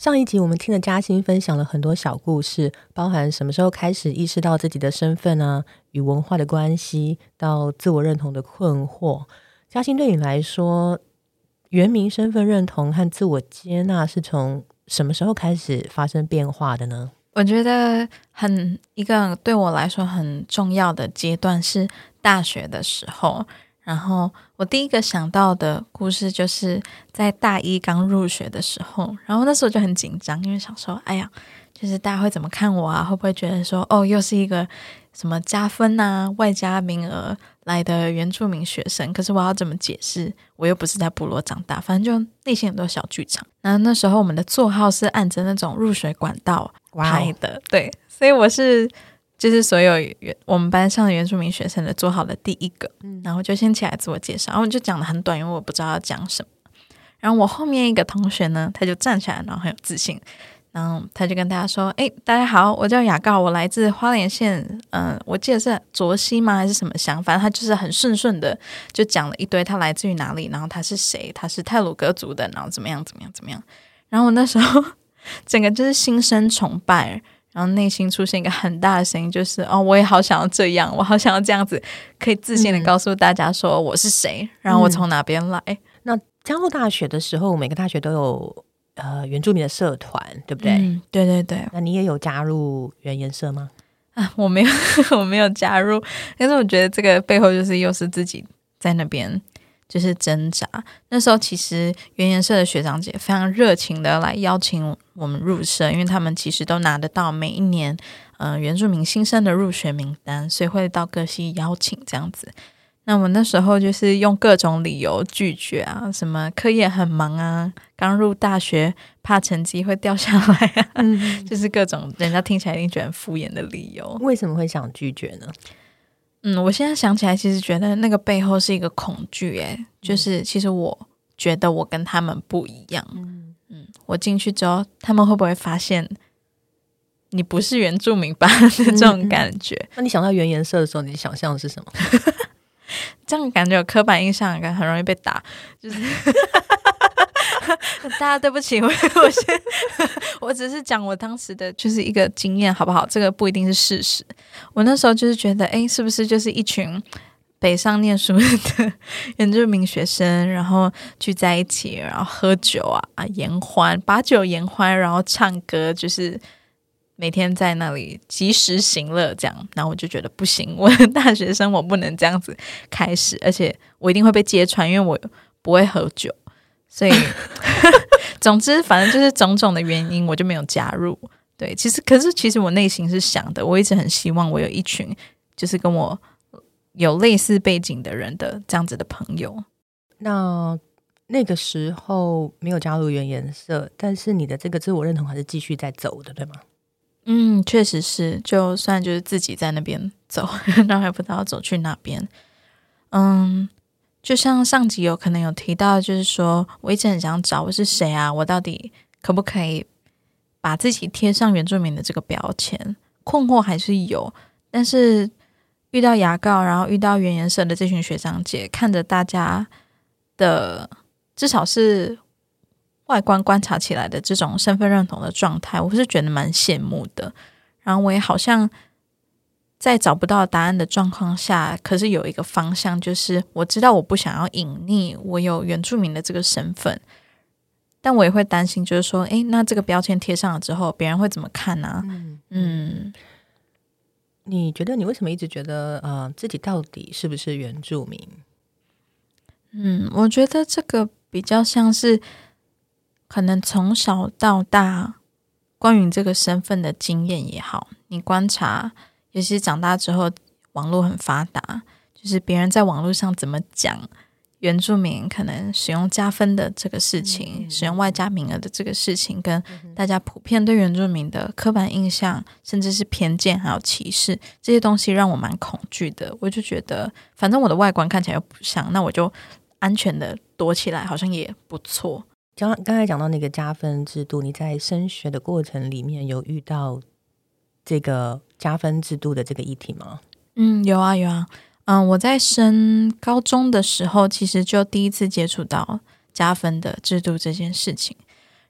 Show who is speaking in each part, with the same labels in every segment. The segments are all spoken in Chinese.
Speaker 1: 上一集我们听了嘉欣分享了很多小故事，包含什么时候开始意识到自己的身份啊，与文化的关系，到自我认同的困惑。嘉欣对你来说，原名身份认同和自我接纳是从什么时候开始发生变化的呢？
Speaker 2: 我觉得很一个对我来说很重要的阶段是大学的时候。然后我第一个想到的故事就是在大一刚入学的时候，然后那时候就很紧张，因为想说，哎呀，就是大家会怎么看我啊？会不会觉得说，哦，又是一个什么加分呐、外加名额来的原住民学生？可是我要怎么解释？我又不是在部落长大，反正就内心很多小剧场。然后那时候我们的座号是按着那种入学管道排的，对，所以我是。就是所有原我们班上的原住民学生的做好的第一个，嗯然后就先起来自我介绍，然后就讲的很短，因为我不知道要讲什么。然后我后面一个同学呢，他就站起来，然后很有自信，然后他就跟大家说：“哎，大家好，我叫雅告，我来自花莲县，嗯，我记得是卓西吗？还是什么乡？反正他就是很顺顺的就讲了一堆，他来自于哪里，然后他是谁，他是泰鲁格族的，然后怎么样怎么样怎么样。然后我那时候 整个就是心生崇拜。”然后内心出现一个很大的声音，就是哦，我也好想要这样，我好想要这样子，可以自信的告诉大家说我是谁，然后我从哪边来。
Speaker 1: 那加入大学的时候，每个大学都有呃原住民的社团，对不对？
Speaker 2: 对对对。
Speaker 1: 那你也有加入原颜社吗？
Speaker 2: 啊，我没有，我没有加入，但是我觉得这个背后就是又是自己在那边。就是挣扎。那时候其实原研社的学长姐非常热情的来邀请我们入社，因为他们其实都拿得到每一年嗯原住民新生的入学名单，所以会到各系邀请这样子。那我那时候就是用各种理由拒绝啊，什么课业很忙啊，刚入大学怕成绩会掉下来啊，就是各种人家听起来一定觉得很敷衍的理由。
Speaker 1: 为什么会想拒绝呢？
Speaker 2: 嗯，我现在想起来，其实觉得那个背后是一个恐惧，诶，就是其实我觉得我跟他们不一样。嗯嗯，我进去之后，他们会不会发现你不是原住民吧 这种感觉？
Speaker 1: 那你想到原颜色的时候，你想象的是什么？
Speaker 2: 这样感觉有刻板印象，感很容易被打，就是。大家对不起，我 我先，我只是讲我当时的就是一个经验，好不好？这个不一定是事实。我那时候就是觉得，哎，是不是就是一群北上念书的原住民学生，然后聚在一起，然后喝酒啊啊，言欢，把酒言欢，然后唱歌，就是每天在那里及时行乐，这样。然后我就觉得不行，我大学生我不能这样子开始，而且我一定会被揭穿，因为我不会喝酒。所以，总之，反正就是种种的原因，我就没有加入。对，其实，可是，其实我内心是想的，我一直很希望我有一群就是跟我有类似背景的人的这样子的朋友。
Speaker 1: 那那个时候没有加入原颜色，但是你的这个自我认同还是继续在走的，对吗？
Speaker 2: 嗯，确实是，就算就是自己在那边走，然后还不知道走去哪边。嗯。就像上集有可能有提到，就是说我一直很想找我是谁啊，我到底可不可以把自己贴上原住民的这个标签？困惑还是有，但是遇到牙膏，然后遇到原颜色的这群学长姐，看着大家的至少是外观观察起来的这种身份认同的状态，我是觉得蛮羡慕的。然后我也好像。在找不到答案的状况下，可是有一个方向，就是我知道我不想要隐匿我有原住民的这个身份，但我也会担心，就是说，诶，那这个标签贴上了之后，别人会怎么看呢？嗯，
Speaker 1: 你觉得你为什么一直觉得呃自己到底是不是原住民？
Speaker 2: 嗯，我觉得这个比较像是可能从小到大关于这个身份的经验也好，你观察。尤其是长大之后，网络很发达，就是别人在网络上怎么讲原住民可能使用加分的这个事情，使用外加名额的这个事情，跟大家普遍对原住民的刻板印象，甚至是偏见还有歧视这些东西，让我蛮恐惧的。我就觉得，反正我的外观看起来又不像，那我就安全的躲起来，好像也不错。
Speaker 1: 刚刚才讲到那个加分制度，你在升学的过程里面有遇到这个？加分制度的这个议题吗？
Speaker 2: 嗯，有啊，有啊。嗯，我在升高中的时候，其实就第一次接触到加分的制度这件事情。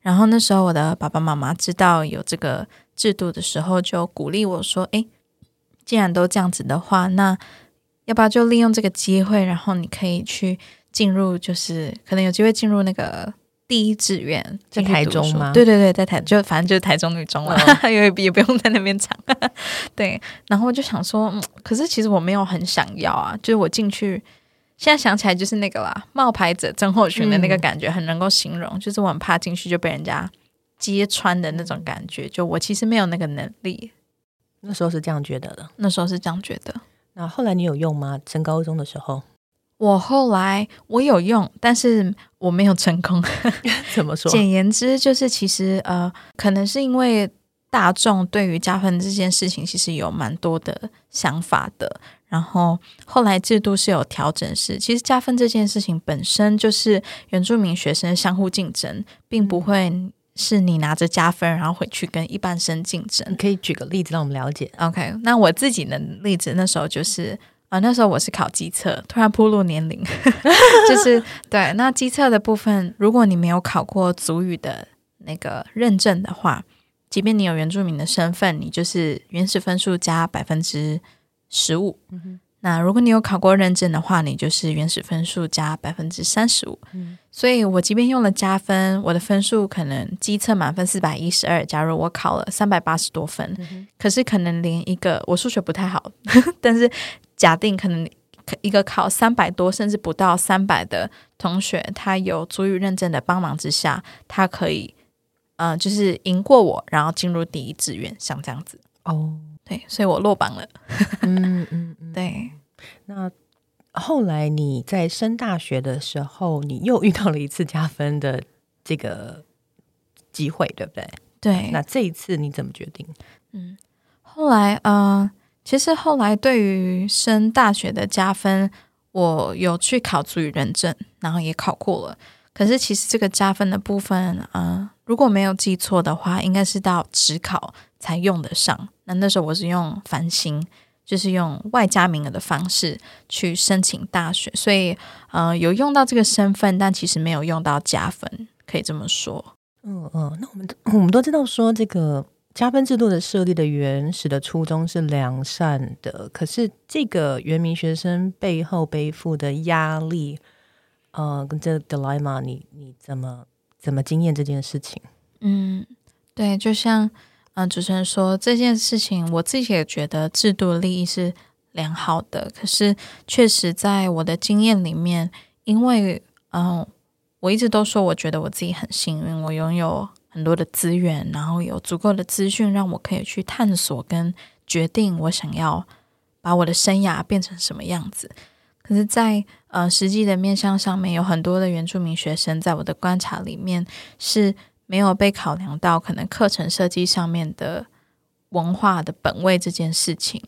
Speaker 2: 然后那时候我的爸爸妈妈知道有这个制度的时候，就鼓励我说：“诶，既然都这样子的话，那要不要就利用这个机会，然后你可以去进入，就是可能有机会进入那个。”第一志愿
Speaker 1: 在台中吗？
Speaker 2: 对对对，在台就反正就是台中女中了，因为也不用在那边唱。对，然后我就想说，可是其实我没有很想要啊，就是我进去，现在想起来就是那个啦，冒牌者曾厚群的那个感觉，很能够形容，就是我很怕进去就被人家揭穿的那种感觉，就我其实没有那个能力。
Speaker 1: 那时候是这样觉得的，
Speaker 2: 那时候是这样觉得。
Speaker 1: 那后来你有用吗？升高中的时候？
Speaker 2: 我后来我有用，但是我没有成功。
Speaker 1: 怎么说？
Speaker 2: 简言之，就是其实呃，可能是因为大众对于加分这件事情其实有蛮多的想法的。然后后来制度是有调整，是其实加分这件事情本身就是原住民学生相互竞争，并不会是你拿着加分然后回去跟一般生竞争。
Speaker 1: 你可以举个例子让我们了解。
Speaker 2: OK，那我自己的例子那时候就是。啊，那时候我是考机测，突然铺露年龄，就是对那机测的部分，如果你没有考过足语的那个认证的话，即便你有原住民的身份，你就是原始分数加百分之十五。那如果你有考过认证的话，你就是原始分数加百分之三十五。所以我即便用了加分，我的分数可能机测满分四百一十二，假如我考了三百八十多分，可是可能连一个我数学不太好，但是。假定可能一个考三百多甚至不到三百的同学，他有足语认证的帮忙之下，他可以，呃，就是赢过我，然后进入第一志愿，像这样子。
Speaker 1: 哦，
Speaker 2: 对，所以我落榜了。
Speaker 1: 嗯嗯嗯，
Speaker 2: 对。
Speaker 1: 那后来你在升大学的时候，你又遇到了一次加分的这个机会，对不对？
Speaker 2: 对。
Speaker 1: 那这一次你怎么决定？
Speaker 2: 嗯，后来，呃。其实后来对于升大学的加分，我有去考足语认证，然后也考过了。可是其实这个加分的部分，呃，如果没有记错的话，应该是到职考才用得上。那那时候我是用繁星，就是用外加名额的方式去申请大学，所以呃有用到这个身份，但其实没有用到加分，可以这么说。
Speaker 1: 嗯嗯，那我们我们都知道说这个。加分制度的设立的原始的初衷是良善的，可是这个原名学生背后背负的压力，呃，跟这 dilemma，你你怎么怎么经验这件事情？
Speaker 2: 嗯，对，就像嗯主持人说这件事情，我自己也觉得制度利益是良好的，可是确实在我的经验里面，因为嗯，我一直都说我觉得我自己很幸运，我拥有。很多的资源，然后有足够的资讯，让我可以去探索跟决定我想要把我的生涯变成什么样子。可是，在呃实际的面向上面，有很多的原住民学生，在我的观察里面是没有被考量到可能课程设计上面的文化的本位这件事情，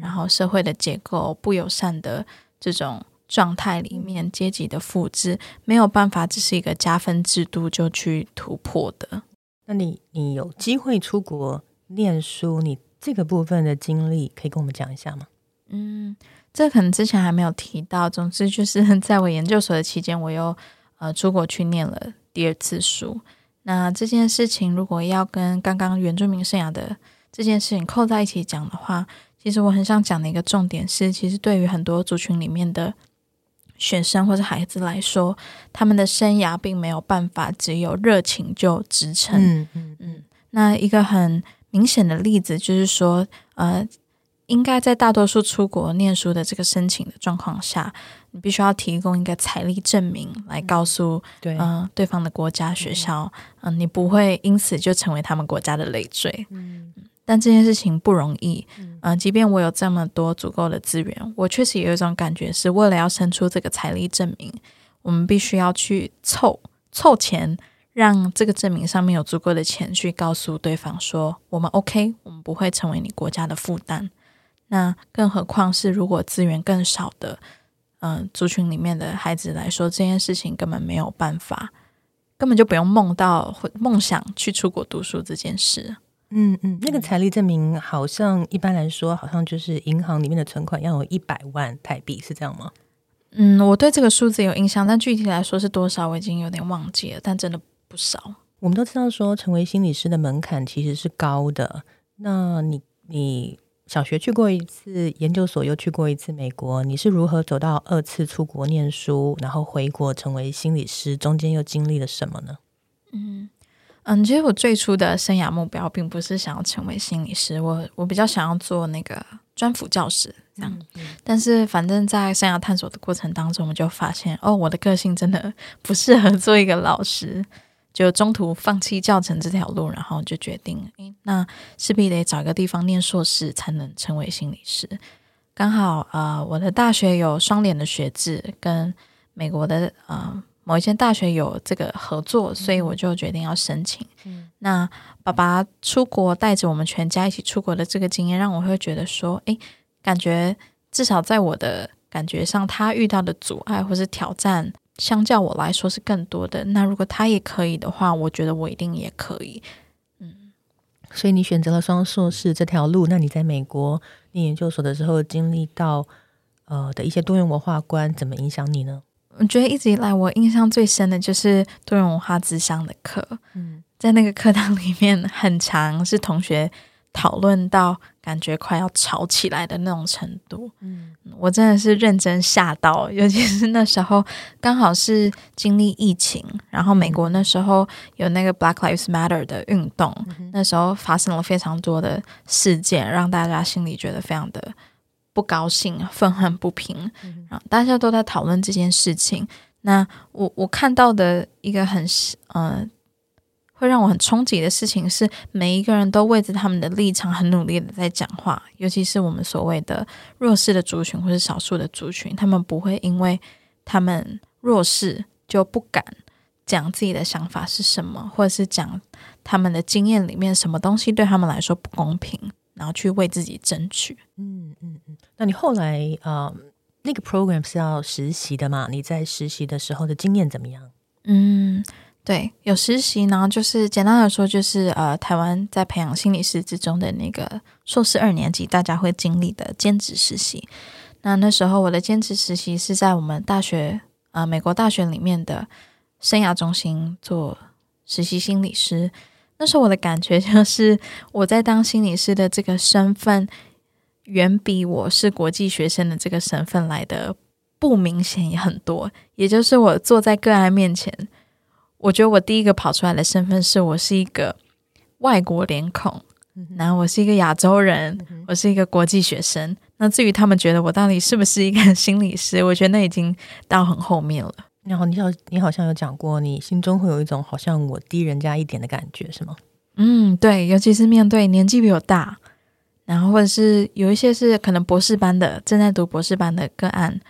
Speaker 2: 然后社会的结构不友善的这种。状态里面阶级的复制没有办法，只是一个加分制度就去突破的。
Speaker 1: 那你你有机会出国念书，你这个部分的经历可以跟我们讲一下吗？
Speaker 2: 嗯，这可能之前还没有提到。总之就是 在我研究所的期间，我又呃出国去念了第二次书。那这件事情如果要跟刚刚原住民生涯的这件事情扣在一起讲的话，其实我很想讲的一个重点是，其实对于很多族群里面的。学生或者孩子来说，他们的生涯并没有办法只有热情就支撑。
Speaker 1: 嗯嗯嗯。
Speaker 2: 那一个很明显的例子就是说，呃，应该在大多数出国念书的这个申请的状况下，你必须要提供一个财力证明来告诉
Speaker 1: 对
Speaker 2: 嗯对方的国家学校，嗯，你不会因此就成为他们国家的累赘。
Speaker 1: 嗯。
Speaker 2: 但这件事情不容易，嗯，即便我有这么多足够的资源，我确实有一种感觉，是为了要生出这个财力证明，我们必须要去凑凑钱，让这个证明上面有足够的钱去告诉对方说，我们 OK，我们不会成为你国家的负担。那更何况是如果资源更少的，嗯，族群里面的孩子来说，这件事情根本没有办法，根本就不用梦到或梦想去出国读书这件事。
Speaker 1: 嗯嗯，那个财力证明好像一般来说，好像就是银行里面的存款要有一百万台币，是这样吗？
Speaker 2: 嗯，我对这个数字有印象，但具体来说是多少，我已经有点忘记了。但真的不少。
Speaker 1: 我们都知道说，成为心理师的门槛其实是高的。那你你小学去过一次，研究所又去过一次美国，你是如何走到二次出国念书，然后回国成为心理师？中间又经历了什么呢？
Speaker 2: 嗯嗯，其实我最初的生涯目标并不是想要成为心理师，我我比较想要做那个专辅教师这样。但是反正在生涯探索的过程当中，我就发现哦，我的个性真的不适合做一个老师。就中途放弃教程这条路，然后就决定，那势必得找一个地方念硕士才能成为心理师。刚好呃，我的大学有双联的学制，跟美国的呃某一间大学有这个合作，所以我就决定要申请。那爸爸出国带着我们全家一起出国的这个经验，让我会觉得说，诶，感觉至少在我的感觉上，他遇到的阻碍或是挑战。相较我来说是更多的。那如果他也可以的话，我觉得我一定也可以。
Speaker 1: 嗯，所以你选择了双硕士这条路。那你在美国念研究所的时候，经历到呃的一些多元文化观，怎么影响你呢？
Speaker 2: 我觉得一直以来我印象最深的就是多元文化之商的课。嗯，在那个课堂里面，很长是同学。讨论到感觉快要吵起来的那种程度，嗯，我真的是认真吓到，尤其是那时候刚好是经历疫情，然后美国那时候有那个 Black Lives Matter 的运动，那时候发生了非常多的事件，让大家心里觉得非常的不高兴、愤恨不平，然后大家都在讨论这件事情。那我我看到的一个很嗯。会让我很冲击的事情是，每一个人都为着他们的立场很努力的在讲话，尤其是我们所谓的弱势的族群或是少数的族群，他们不会因为他们弱势就不敢讲自己的想法是什么，或者是讲他们的经验里面什么东西对他们来说不公平，然后去为自己争取。
Speaker 1: 嗯嗯嗯。那你后来呃，那个 program 是要实习的嘛？你在实习的时候的经验怎么样？
Speaker 2: 嗯。对，有实习呢，就是简单的说，就是呃，台湾在培养心理师之中的那个硕士二年级，大家会经历的兼职实习。那那时候我的兼职实习是在我们大学啊，美国大学里面的生涯中心做实习心理师。那时候我的感觉就是，我在当心理师的这个身份，远比我是国际学生的这个身份来的不明显也很多。也就是我坐在个案面前。我觉得我第一个跑出来的身份是我是一个外国脸孔，然后我是一个亚洲人，我是一个国际学生。那至于他们觉得我到底是不是一个 心理师，我觉得那已经到很后面了。
Speaker 1: 然后你好，你好像有讲过，你心中会有一种好像我低人家一点的感觉，是吗？
Speaker 2: 嗯，对，尤其是面对年纪比我大，然后或者是有一些是可能博士班的正在读博士班的个案，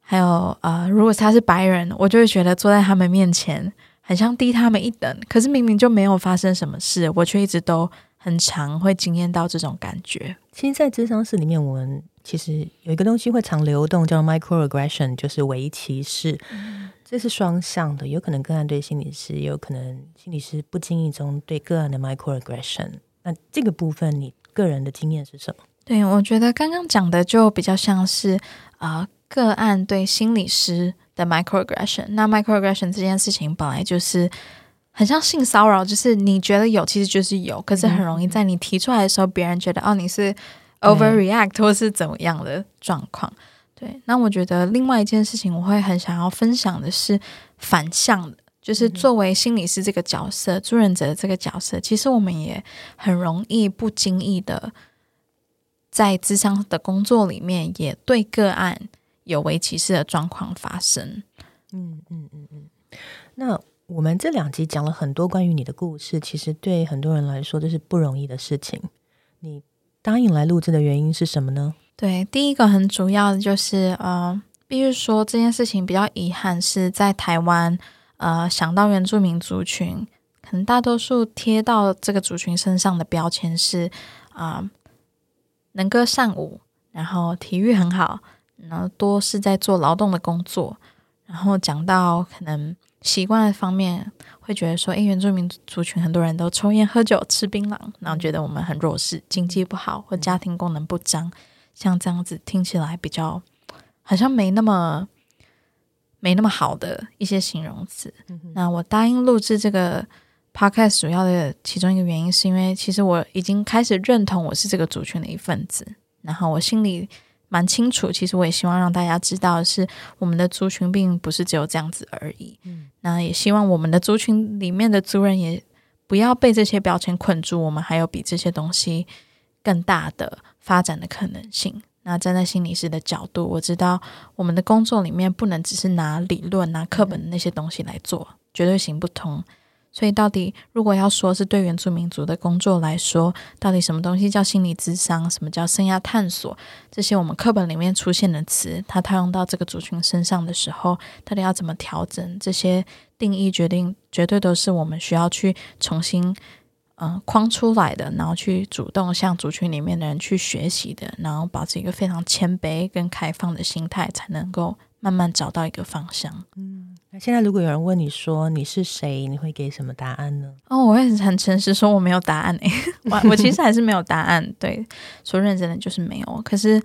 Speaker 2: 还有呃，如果他是白人，我就会觉得坐在他们面前。很像低他们一等，可是明明就没有发生什么事，我却一直都很常会惊艳到这种感觉。
Speaker 1: 其实，在智商室里面，我们其实有一个东西会常流动，叫 microaggression，就是微歧视。这是双向的，有可能个案对心理师，也有可能心理师不经意中对个案的 microaggression。那这个部分，你个人的经验是什么？
Speaker 2: 对我觉得刚刚讲的就比较像是啊，个案对心理师。的 microaggression，那 microaggression 这件事情本来就是很像性骚扰，就是你觉得有，其实就是有，可是很容易在你提出来的时候，别人觉得哦你是 overreact 或是怎么样的状况。对，那我觉得另外一件事情，我会很想要分享的是反向的，就是作为心理师这个角色，助人者的这个角色，其实我们也很容易不经意的在智商的工作里面，也对个案。有为歧视的状况发生。
Speaker 1: 嗯嗯嗯嗯。那我们这两集讲了很多关于你的故事，其实对很多人来说都是不容易的事情。你答应来录制的原因是什么呢？
Speaker 2: 对，第一个很主要的就是，呃，必须说这件事情比较遗憾，是在台湾，呃，想到原住民族群，可能大多数贴到这个族群身上的标签是，啊，能歌善舞，然后体育很好。然后多是在做劳动的工作，然后讲到可能习惯的方面，会觉得说，哎，原住民族群很多人都抽烟、喝酒、吃槟榔，然后觉得我们很弱势，经济不好或家庭功能不彰，像这样子听起来比较好像没那么没那么好的一些形容词。那我答应录制这个 podcast 主要的其中一个原因，是因为其实我已经开始认同我是这个族群的一份子，然后我心里蛮清楚，其实我也希望让大家知道的是，我们的族群并不是只有这样子而已。嗯，那也希望我们的族群里面的族人也不要被这些标签困住，我们还有比这些东西更大的发展的可能性。那站在心理师的角度，我知道我们的工作里面不能只是拿理论、拿课本的那些东西来做，绝对行不通。所以，到底如果要说是对原住民族的工作来说，到底什么东西叫心理智商，什么叫生涯探索，这些我们课本里面出现的词，它套用到这个族群身上的时候，到底要怎么调整？这些定义决定，绝对都是我们需要去重新。嗯，框出来的，然后去主动向族群里面的人去学习的，然后保持一个非常谦卑跟开放的心态，才能够慢慢找到一个方向。
Speaker 1: 嗯，那现在如果有人问你说你是谁，你会给什么答案呢？
Speaker 2: 哦，我会很诚实说我没有答案诶，我我其实还是没有答案。对，说认真的就是没有。可是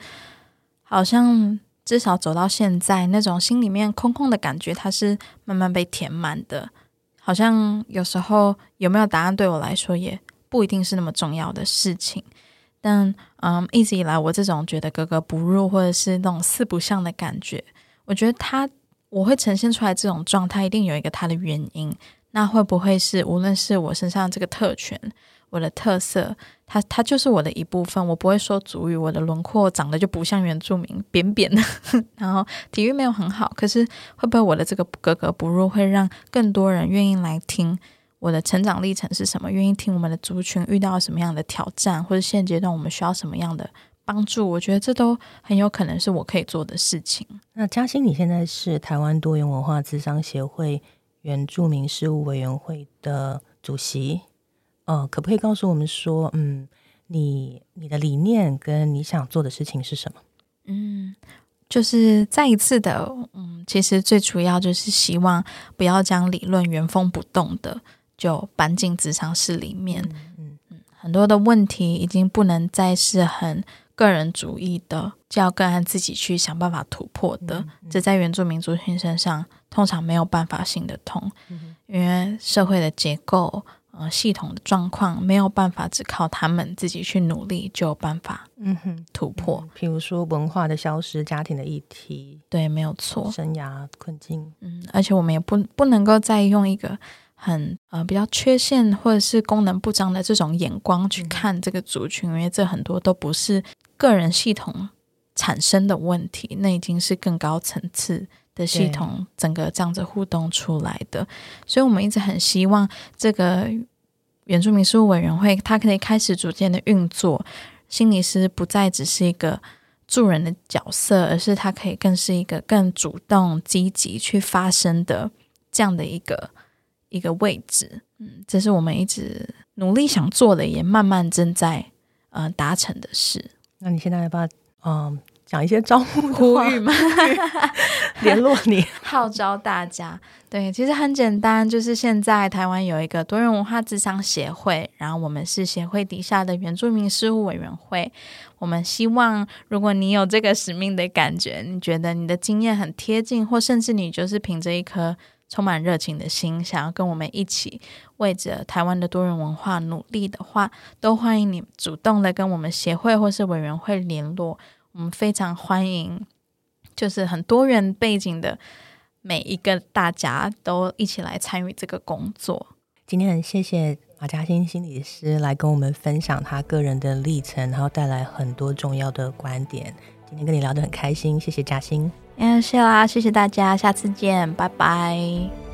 Speaker 2: 好像至少走到现在，那种心里面空空的感觉，它是慢慢被填满的。好像有时候有没有答案对我来说也不一定是那么重要的事情，但嗯，一直以来我这种觉得格格不入或者是那种四不像的感觉，我觉得他我会呈现出来这种状态，一定有一个他的原因。那会不会是无论是我身上这个特权？我的特色，它它就是我的一部分。我不会说主语，我的轮廓长得就不像原住民，扁扁的。然后体育没有很好，可是会不会我的这个格格不入，会让更多人愿意来听我的成长历程是什么？愿意听我们的族群遇到什么样的挑战，或者现阶段我们需要什么样的帮助？我觉得这都很有可能是我可以做的事情。
Speaker 1: 那嘉欣，你现在是台湾多元文化智商协会原住民事务委员会的主席。呃，可不可以告诉我们说，嗯，你你的理念跟你想做的事情是什么？
Speaker 2: 嗯，就是再一次的，嗯，其实最主要就是希望不要将理论原封不动的就搬进职场室里面。嗯嗯，很多的问题已经不能再是很个人主义的，就要个人自己去想办法突破的。这在原住民族群身上通常没有办法行得通，因为社会的结构。呃，系统的状况没有办法只靠他们自己去努力就有办法，嗯哼，突破。
Speaker 1: 比如说文化的消失、家庭的议题，
Speaker 2: 对，没有错。
Speaker 1: 生涯困境，
Speaker 2: 嗯，而且我们也不不能够再用一个很呃比较缺陷或者是功能不彰的这种眼光去看这个族群，因为这很多都不是个人系统产生的问题，那已经是更高层次。的系统整个这样子互动出来的，所以我们一直很希望这个原住民事务委员会，它可以开始逐渐的运作。心理师不再只是一个助人的角色，而是他可以更是一个更主动、积极去发声的这样的一个一个位置。嗯，这是我们一直努力想做的，也慢慢正在呃达成的事。
Speaker 1: 那你现在要不要嗯？讲一些招呼
Speaker 2: 呼吁吗？
Speaker 1: 联络你，
Speaker 2: 号召大家。对，其实很简单，就是现在台湾有一个多元文化智商协会，然后我们是协会底下的原住民事务委员会。我们希望，如果你有这个使命的感觉，你觉得你的经验很贴近，或甚至你就是凭着一颗充满热情的心，想要跟我们一起为着台湾的多元文化努力的话，都欢迎你主动的跟我们协会或是委员会联络。我们非常欢迎，就是很多元背景的每一个大家都一起来参与这个工作。
Speaker 1: 今天很谢谢马嘉欣心理师来跟我们分享他个人的历程，然后带来很多重要的观点。今天跟你聊得很开心，谢谢嘉欣。
Speaker 2: 嗯，谢啦，谢谢大家，下次见，拜拜。